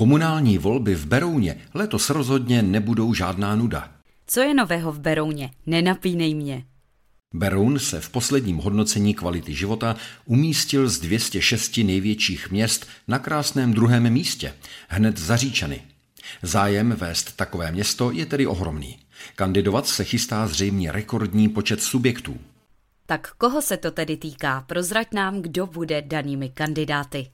Komunální volby v Berouně letos rozhodně nebudou žádná nuda. Co je nového v Berouně? Nenapínej mě. Beroun se v posledním hodnocení kvality života umístil z 206 největších měst na krásném druhém místě, hned za Říčany. Zájem vést takové město je tedy ohromný. Kandidovat se chystá zřejmě rekordní počet subjektů. Tak koho se to tedy týká? Prozrať nám, kdo bude danými kandidáty.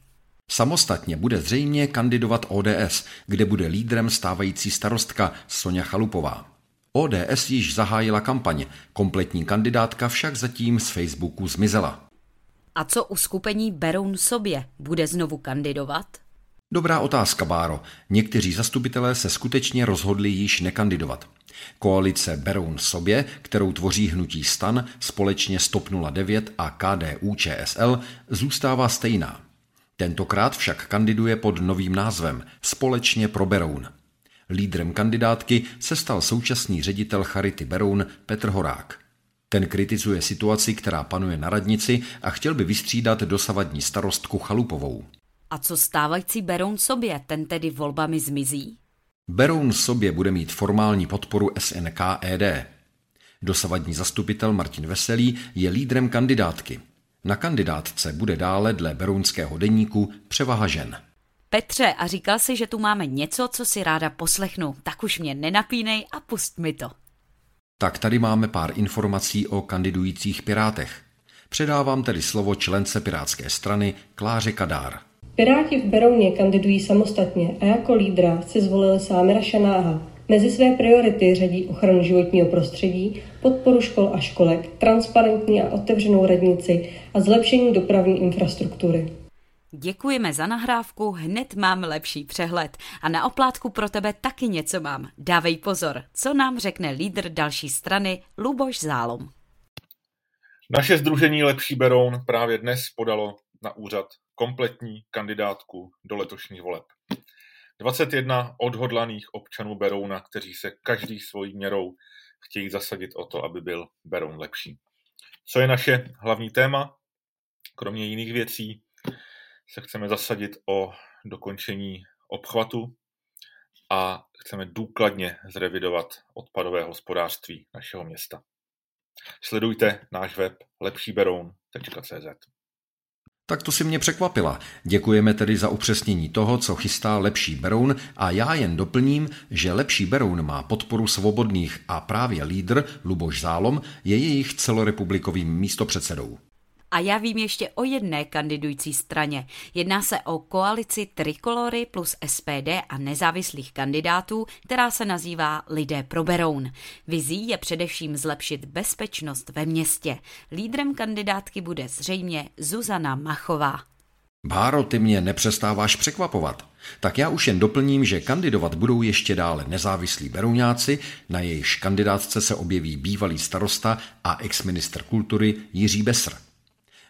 Samostatně bude zřejmě kandidovat ODS, kde bude lídrem stávající starostka Sonja Chalupová. ODS již zahájila kampaň, kompletní kandidátka však zatím z Facebooku zmizela. A co uskupení Beroun sobě? Bude znovu kandidovat? Dobrá otázka, Báro. Někteří zastupitelé se skutečně rozhodli již nekandidovat. Koalice Beroun sobě, kterou tvoří hnutí stan společně s TOP 09 a KDU ČSL, zůstává stejná. Tentokrát však kandiduje pod novým názvem Společně pro Beroun. Lídrem kandidátky se stal současný ředitel Charity Beroun Petr Horák. Ten kritizuje situaci, která panuje na radnici a chtěl by vystřídat dosavadní starostku Chalupovou. A co stávající Beroun sobě, ten tedy volbami zmizí? Beroun sobě bude mít formální podporu SNK ED. Dosavadní zastupitel Martin Veselý je lídrem kandidátky. Na kandidátce bude dále dle berounského deníku převaha žen. Petře, a říkal si, že tu máme něco, co si ráda poslechnu. Tak už mě nenapínej a pust mi to. Tak tady máme pár informací o kandidujících pirátech. Předávám tedy slovo člence Pirátské strany Kláře Kadár. Piráti v Berouně kandidují samostatně a jako lídra si zvolili Sámira Šanáha. Mezi své priority řadí ochranu životního prostředí, podporu škol a školek, transparentní a otevřenou radnici a zlepšení dopravní infrastruktury. Děkujeme za nahrávku, hned mám lepší přehled. A na oplátku pro tebe taky něco mám. Dávej pozor, co nám řekne lídr další strany Luboš Zálom. Naše združení Lepší Beroun právě dnes podalo na úřad kompletní kandidátku do letošních voleb. 21 odhodlaných občanů Berouna, kteří se každý svojí měrou chtějí zasadit o to, aby byl Beroun lepší. Co je naše hlavní téma? Kromě jiných věcí se chceme zasadit o dokončení obchvatu a chceme důkladně zrevidovat odpadové hospodářství našeho města. Sledujte náš web lepšíberoun.cz. Tak to si mě překvapila. Děkujeme tedy za upřesnění toho, co chystá Lepší Beroun a já jen doplním, že Lepší Beroun má podporu svobodných a právě lídr Luboš Zálom je jejich celorepublikovým místopředsedou. A já vím ještě o jedné kandidující straně. Jedná se o koalici Trikolory plus SPD a nezávislých kandidátů, která se nazývá Lidé pro Beroun. Vizí je především zlepšit bezpečnost ve městě. Lídrem kandidátky bude zřejmě Zuzana Machová. Báro, ty mě nepřestáváš překvapovat. Tak já už jen doplním, že kandidovat budou ještě dále nezávislí berouňáci, na jejichž kandidátce se objeví bývalý starosta a exministr kultury Jiří Besr.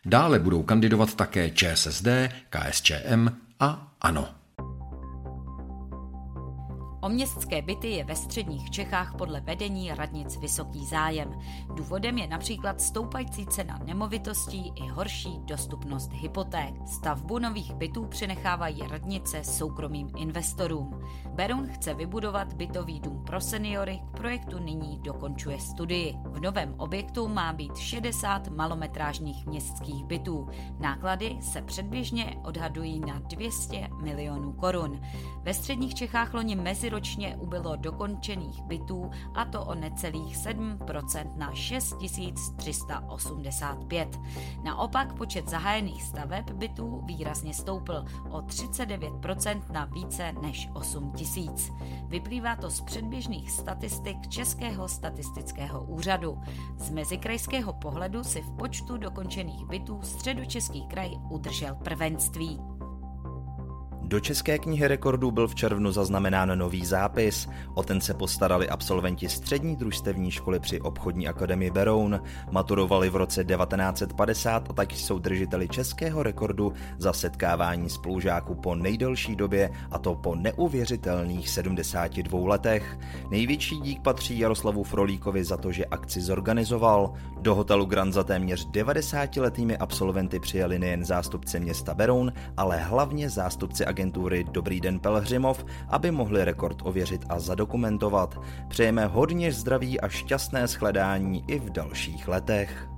Dále budou kandidovat také ČSSD, KSČM a ANO. O městské byty je ve středních Čechách podle vedení radnic vysoký zájem. Důvodem je například stoupající cena nemovitostí i horší dostupnost hypoték. Stavbu nových bytů přenechávají radnice soukromým investorům. Beroun chce vybudovat bytový dům pro seniory, k projektu nyní dokončuje studii. V novém objektu má být 60 malometrážních městských bytů. Náklady se předběžně odhadují na 200 milionů korun. Ve středních Čechách loni mezi meziročně ubylo dokončených bytů a to o necelých 7% na 6385. Naopak počet zahájených staveb bytů výrazně stoupl o 39% na více než 8 tisíc. Vyplývá to z předběžných statistik Českého statistického úřadu. Z mezikrajského pohledu si v počtu dokončených bytů středočeský kraj udržel prvenství. Do České knihy rekordů byl v červnu zaznamenán nový zápis. O ten se postarali absolventi střední družstevní školy při obchodní akademii Beroun. Maturovali v roce 1950 a tak jsou držiteli českého rekordu za setkávání spolužáků po nejdelší době a to po neuvěřitelných 72 letech. Největší dík patří Jaroslavu Frolíkovi za to, že akci zorganizoval. Do hotelu Grand za téměř 90-letými absolventy přijeli nejen zástupci města Beroun, ale hlavně zástupci agentury Dobrý den Pelhřimov, aby mohli rekord ověřit a zadokumentovat. Přejeme hodně zdraví a šťastné shledání i v dalších letech.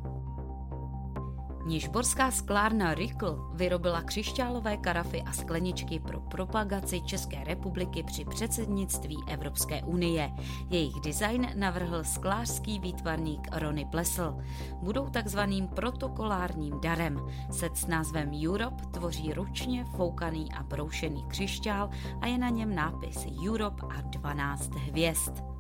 Nižborská sklárna Rikl vyrobila křišťálové karafy a skleničky pro propagaci České republiky při předsednictví Evropské unie. Jejich design navrhl sklářský výtvarník Rony Plesl. Budou takzvaným protokolárním darem. Set s názvem Europe tvoří ručně foukaný a broušený křišťál a je na něm nápis Europe a 12 hvězd.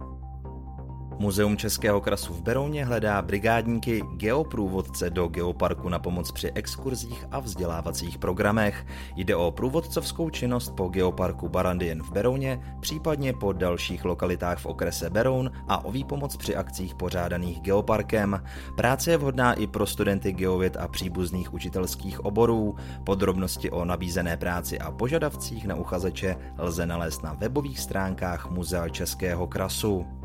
Muzeum Českého krasu v Berouně hledá brigádníky geoprůvodce do geoparku na pomoc při exkurzích a vzdělávacích programech. Jde o průvodcovskou činnost po geoparku Barandien v Berouně, případně po dalších lokalitách v okrese Beroun a o výpomoc při akcích pořádaných geoparkem. Práce je vhodná i pro studenty geověd a příbuzných učitelských oborů. Podrobnosti o nabízené práci a požadavcích na uchazeče lze nalézt na webových stránkách Muzea Českého krasu.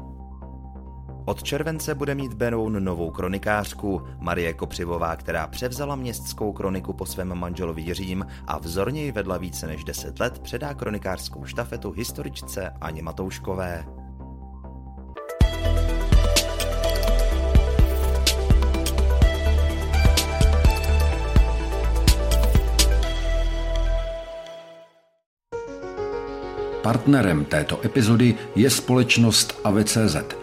Od července bude mít Beroun novou kronikářku, Marie Kopřivová, která převzala městskou kroniku po svém manželovi Jiřím a vzorně ji vedla více než 10 let, předá kronikářskou štafetu historičce Aně Matouškové. Partnerem této epizody je společnost AVCZ –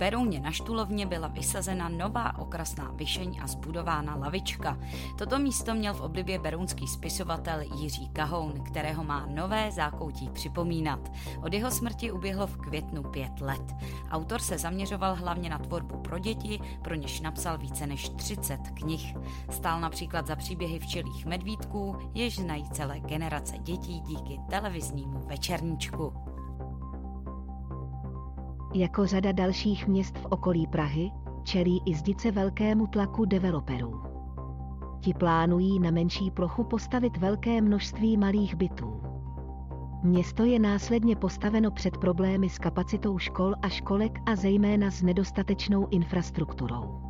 Berouně na Štulovně byla vysazena nová okrasná vyšeň a zbudována lavička. Toto místo měl v oblibě berounský spisovatel Jiří Kahoun, kterého má nové zákoutí připomínat. Od jeho smrti uběhlo v květnu pět let. Autor se zaměřoval hlavně na tvorbu pro děti, pro něž napsal více než 30 knih. Stál například za příběhy včelých medvídků, jež znají celé generace dětí díky televiznímu večerníčku. Jako řada dalších měst v okolí Prahy, čelí i zdice velkému tlaku developerů. Ti plánují na menší plochu postavit velké množství malých bytů. Město je následně postaveno před problémy s kapacitou škol a školek a zejména s nedostatečnou infrastrukturou.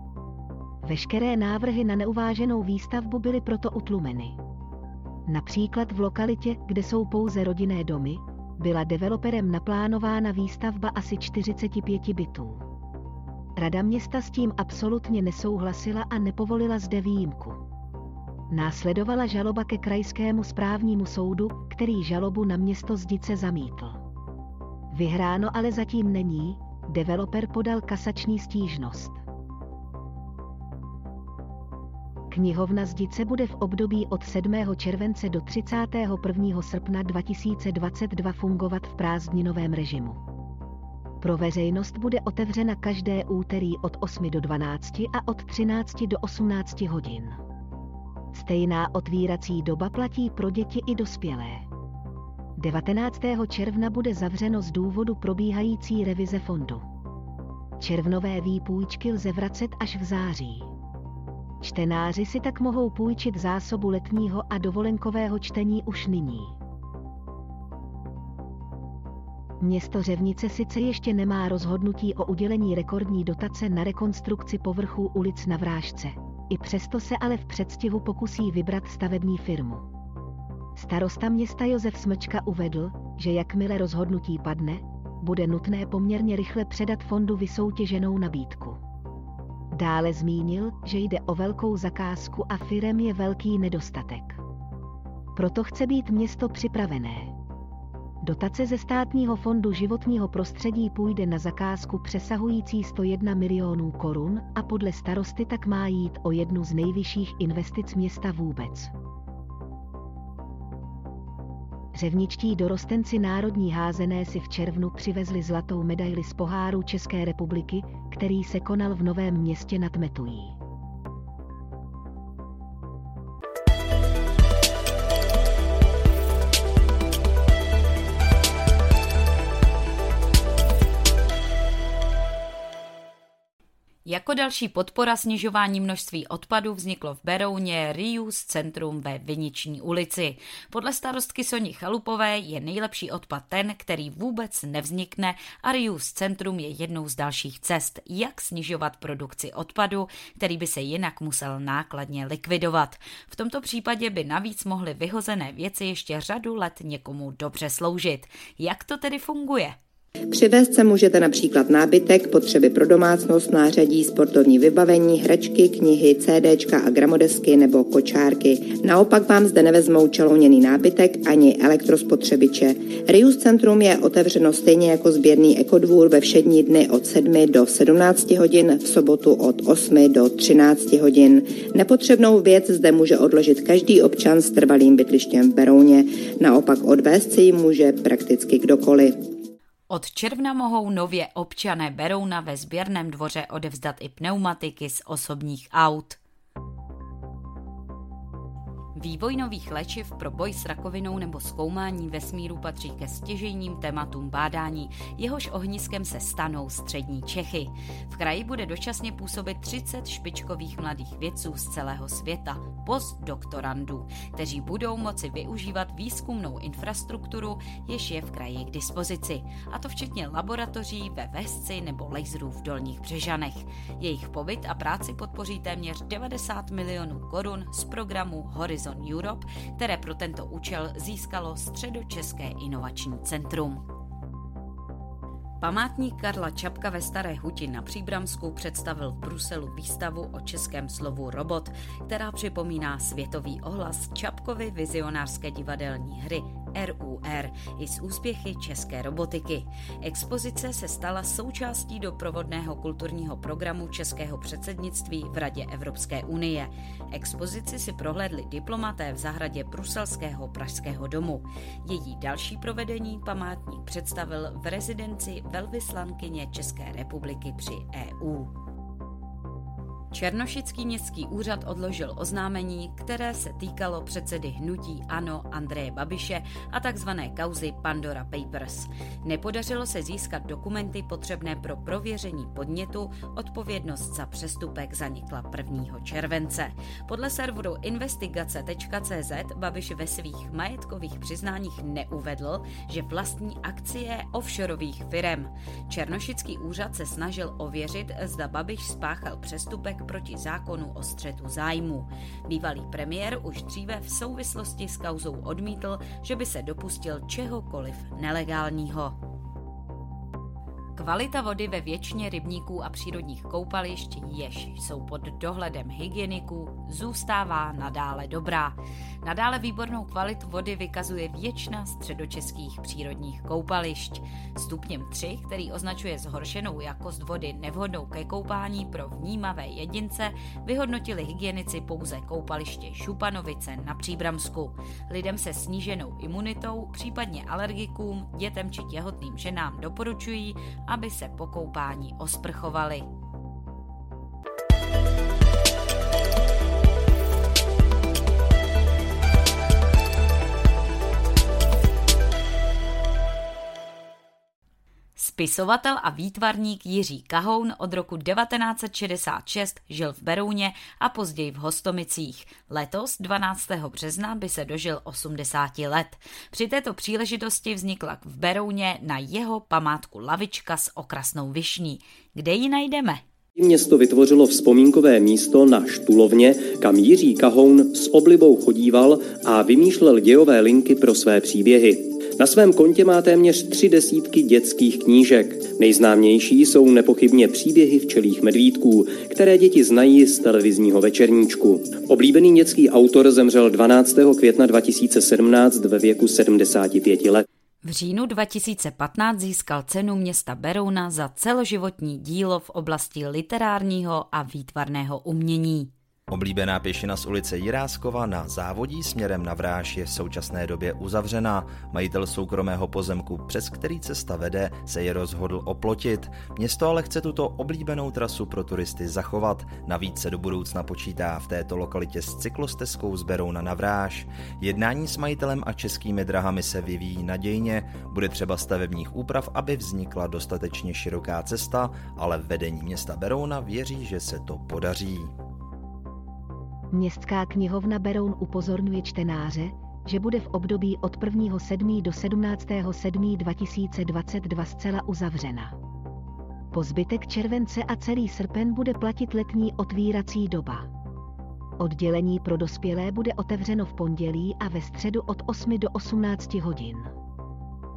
Veškeré návrhy na neuváženou výstavbu byly proto utlumeny. Například v lokalitě, kde jsou pouze rodinné domy, byla developerem naplánována výstavba asi 45 bytů. Rada města s tím absolutně nesouhlasila a nepovolila zde výjimku. Následovala žaloba ke krajskému správnímu soudu, který žalobu na město Zdice zamítl. Vyhráno ale zatím není, developer podal kasační stížnost. Knihovna Zdice bude v období od 7. července do 31. srpna 2022 fungovat v prázdninovém režimu. Pro veřejnost bude otevřena každé úterý od 8 do 12 a od 13 do 18 hodin. Stejná otvírací doba platí pro děti i dospělé. 19. června bude zavřeno z důvodu probíhající revize fondu. Červnové výpůjčky lze vracet až v září. Čtenáři si tak mohou půjčit zásobu letního a dovolenkového čtení už nyní. Město Řevnice sice ještě nemá rozhodnutí o udělení rekordní dotace na rekonstrukci povrchů ulic na Vrážce. I přesto se ale v předstihu pokusí vybrat stavební firmu. Starosta města Josef Smečka uvedl, že jakmile rozhodnutí padne, bude nutné poměrně rychle předat fondu vysoutěženou nabídku. Dále zmínil, že jde o velkou zakázku a firem je velký nedostatek. Proto chce být město připravené. Dotace ze státního fondu životního prostředí půjde na zakázku přesahující 101 milionů korun a podle starosty tak má jít o jednu z nejvyšších investic města vůbec. Řevničtí dorostenci národní házené si v červnu přivezli zlatou medaili z poháru České republiky, který se konal v Novém městě nad Metují. Jako další podpora snižování množství odpadu vzniklo v Berouně Reuse Centrum ve Viniční ulici. Podle starostky Soni Chalupové je nejlepší odpad ten, který vůbec nevznikne a Reuse Centrum je jednou z dalších cest, jak snižovat produkci odpadu, který by se jinak musel nákladně likvidovat. V tomto případě by navíc mohly vyhozené věci ještě řadu let někomu dobře sloužit. Jak to tedy funguje? Přivést se můžete například nábytek, potřeby pro domácnost, nářadí, sportovní vybavení, hračky, knihy, CDčka a gramodesky nebo kočárky. Naopak vám zde nevezmou čelouněný nábytek ani elektrospotřebiče. Rius Centrum je otevřeno stejně jako sběrný ekodvůr ve všední dny od 7 do 17 hodin, v sobotu od 8 do 13 hodin. Nepotřebnou věc zde může odložit každý občan s trvalým bydlištěm v Berouně. Naopak odvést si ji může prakticky kdokoliv. Od června mohou nově občané Berouna ve sběrném dvoře odevzdat i pneumatiky z osobních aut. Vývoj nových léčiv pro boj s rakovinou nebo zkoumání vesmíru patří ke stěžejním tématům bádání, jehož ohniskem se stanou střední Čechy. V kraji bude dočasně působit 30 špičkových mladých vědců z celého světa, postdoktorandů, kteří budou moci využívat výzkumnou infrastrukturu, jež je v kraji k dispozici, a to včetně laboratoří ve Vesci nebo laserů v Dolních Břežanech. Jejich pobyt a práci podpoří téměř 90 milionů korun z programu Horizon Horizon Europe, které pro tento účel získalo Středočeské inovační centrum. Památník Karla Čapka ve Staré Huti na Příbramsku představil v Bruselu výstavu o českém slovu robot, která připomíná světový ohlas Čapkovy vizionářské divadelní hry RUR i z úspěchy české robotiky. Expozice se stala součástí doprovodného kulturního programu českého předsednictví v Radě Evropské unie. Expozici si prohlédli diplomaté v zahradě Bruselského pražského domu. Její další provedení památník představil v rezidenci velvyslankyně České republiky při EU. Černošický městský úřad odložil oznámení, které se týkalo předsedy hnutí ANO Andreje Babiše a tzv. kauzy Pandora Papers. Nepodařilo se získat dokumenty potřebné pro prověření podnětu, odpovědnost za přestupek zanikla 1. července. Podle serveru investigace.cz Babiš ve svých majetkových přiznáních neuvedl, že vlastní akcie offshoreových firm. Černošický úřad se snažil ověřit, zda Babiš spáchal přestupek proti zákonu o střetu zájmu. Bývalý premiér už dříve v souvislosti s kauzou odmítl, že by se dopustil čehokoliv nelegálního. Kvalita vody ve většině rybníků a přírodních koupališť, jež jsou pod dohledem hygieniků, zůstává nadále dobrá. Nadále výbornou kvalitu vody vykazuje většina středočeských přírodních koupališť. Stupněm 3, který označuje zhoršenou jakost vody nevhodnou ke koupání pro vnímavé jedince, vyhodnotili hygienici pouze koupaliště Šupanovice na Příbramsku. Lidem se sníženou imunitou, případně alergikům, dětem či těhotným ženám doporučují, aby se po koupání osprchovali. Spisovatel a výtvarník Jiří Kahoun od roku 1966 žil v Berouně a později v Hostomicích. Letos 12. března by se dožil 80 let. Při této příležitosti vznikla v Berouně na jeho památku lavička s okrasnou višní. Kde ji najdeme? Město vytvořilo vzpomínkové místo na Štulovně, kam Jiří Kahoun s oblibou chodíval a vymýšlel dějové linky pro své příběhy. Na svém kontě má téměř tři desítky dětských knížek. Nejznámější jsou nepochybně příběhy včelých medvídků, které děti znají z televizního večerníčku. Oblíbený dětský autor zemřel 12. května 2017 ve věku 75 let. V říjnu 2015 získal cenu města Berouna za celoživotní dílo v oblasti literárního a výtvarného umění. Oblíbená pěšina z ulice Jiráskova na závodí směrem na Vráž je v současné době uzavřená. Majitel soukromého pozemku, přes který cesta vede, se je rozhodl oplotit. Město ale chce tuto oblíbenou trasu pro turisty zachovat. Navíc se do budoucna počítá v této lokalitě s cyklostezkou z na Vráž. Jednání s majitelem a českými drahami se vyvíjí nadějně. Bude třeba stavebních úprav, aby vznikla dostatečně široká cesta, ale vedení města Berouna věří, že se to podaří. Městská knihovna Beroun upozorňuje čtenáře, že bude v období od 1.7. do 17.7. 2022 zcela uzavřena. Po zbytek července a celý srpen bude platit letní otvírací doba. Oddělení pro dospělé bude otevřeno v pondělí a ve středu od 8 do 18 hodin.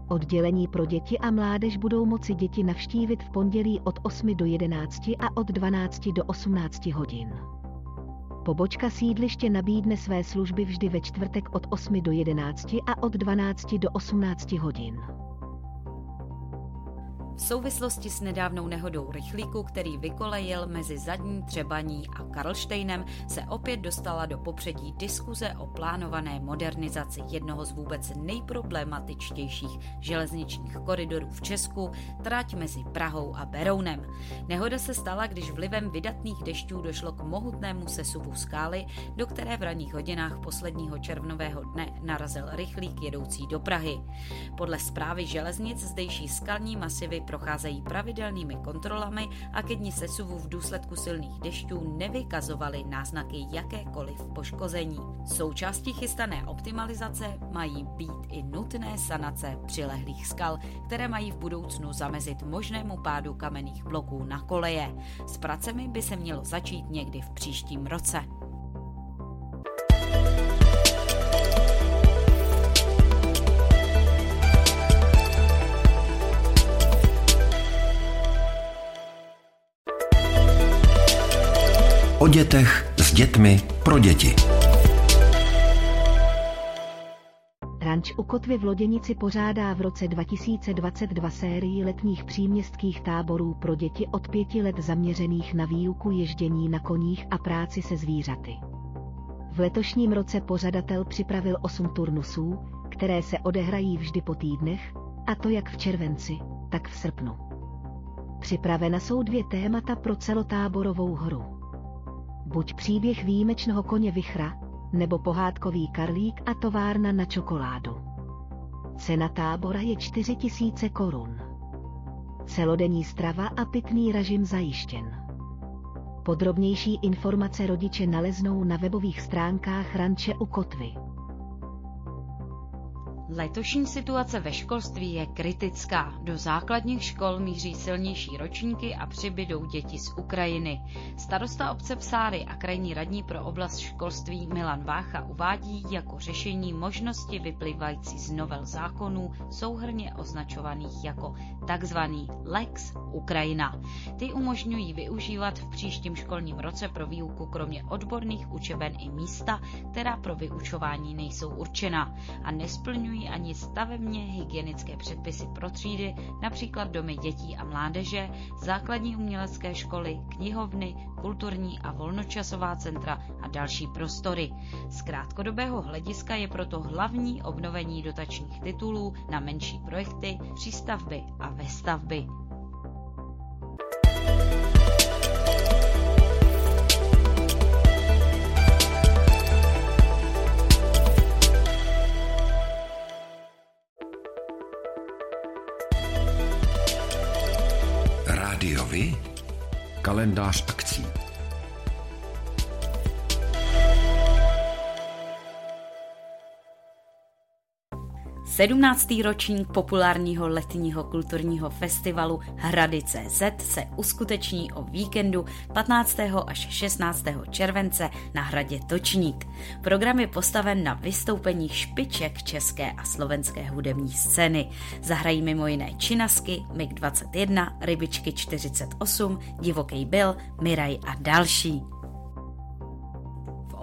Oddělení pro děti a mládež budou moci děti navštívit v pondělí od 8 do 11 a od 12 do 18 hodin. Pobočka sídliště nabídne své služby vždy ve čtvrtek od 8 do 11 a od 12 do 18 hodin. V souvislosti s nedávnou nehodou rychlíku, který vykolejil mezi zadní Třebaní a Karlštejnem, se opět dostala do popředí diskuze o plánované modernizaci jednoho z vůbec nejproblematičtějších železničních koridorů v Česku, trať mezi Prahou a Berounem. Nehoda se stala, když vlivem vydatných dešťů došlo k mohutnému sesuvu skály, do které v ranních hodinách posledního červnového dne narazil rychlík jedoucí do Prahy. Podle zprávy železnic zdejší skalní masivy procházejí pravidelnými kontrolami a ke dni sesuvu v důsledku silných dešťů nevykazovaly náznaky jakékoliv poškození. Součástí chystané optimalizace mají být i nutné sanace přilehlých skal, které mají v budoucnu zamezit možnému pádu kamenných bloků na koleje. S pracemi by se mělo začít někdy v příštím roce. O dětech, s dětmi, pro děti. Ranč u Kotvy v Loděnici pořádá v roce 2022 sérii letních příměstských táborů pro děti od pěti let zaměřených na výuku ježdění na koních a práci se zvířaty. V letošním roce pořadatel připravil 8 turnusů, které se odehrají vždy po týdnech, a to jak v červenci, tak v srpnu. Připravena jsou dvě témata pro celotáborovou hru buď příběh výjimečného koně Vichra, nebo pohádkový karlík a továrna na čokoládu. Cena tábora je 4000 korun. Celodenní strava a pitný režim zajištěn. Podrobnější informace rodiče naleznou na webových stránkách Ranče u Kotvy. Letošní situace ve školství je kritická. Do základních škol míří silnější ročníky a přibydou děti z Ukrajiny. Starosta obce Psáry a krajní radní pro oblast školství Milan Vácha uvádí jako řešení možnosti vyplývající z novel zákonů souhrně označovaných jako takzvaný Lex Ukrajina. Ty umožňují využívat v příštím školním roce pro výuku kromě odborných učeben i místa, která pro vyučování nejsou určena a nesplňují ani stavebně hygienické předpisy pro třídy, například domy dětí a mládeže, základní umělecké školy, knihovny, kulturní a volnočasová centra a další prostory. Z krátkodobého hlediska je proto hlavní obnovení dotačních titulů na menší projekty, přístavby a vestavby. Kalendář akcí. 17. ročník populárního letního kulturního festivalu Hrady.cz se uskuteční o víkendu 15. až 16. července na hradě Točník. Program je postaven na vystoupení špiček české a slovenské hudební scény. Zahrají mimo jiné Činasky, MiG-21, Rybičky 48, Divoký Bill, Miraj a další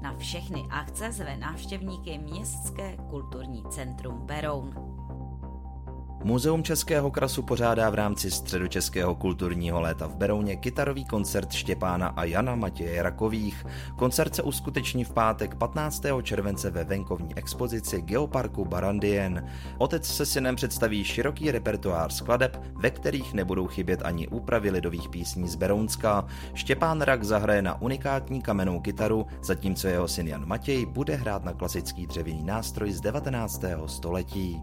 Na všechny akce zve návštěvníky Městské kulturní centrum Beroun. Muzeum Českého krasu pořádá v rámci středočeského kulturního léta v Berouně kytarový koncert Štěpána a Jana Matěje Rakových. Koncert se uskuteční v pátek 15. července ve venkovní expozici Geoparku Barandien. Otec se synem představí široký repertoár skladeb, ve kterých nebudou chybět ani úpravy lidových písní z Berounska. Štěpán Rak zahraje na unikátní kamennou kytaru, zatímco jeho syn Jan Matěj bude hrát na klasický dřevěný nástroj z 19. století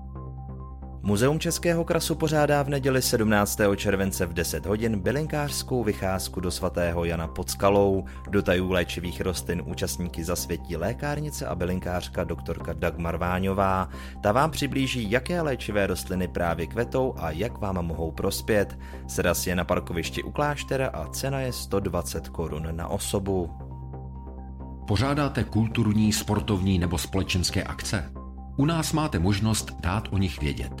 Muzeum Českého krasu pořádá v neděli 17. července v 10 hodin bylinkářskou vycházku do svatého Jana pod skalou. Do tajů léčivých rostlin účastníky zasvětí lékárnice a bylinkářka doktorka Dagmar Váňová. Ta vám přiblíží, jaké léčivé rostliny právě kvetou a jak vám mohou prospět. Sedas je na parkovišti u kláštera a cena je 120 korun na osobu. Pořádáte kulturní, sportovní nebo společenské akce? U nás máte možnost dát o nich vědět.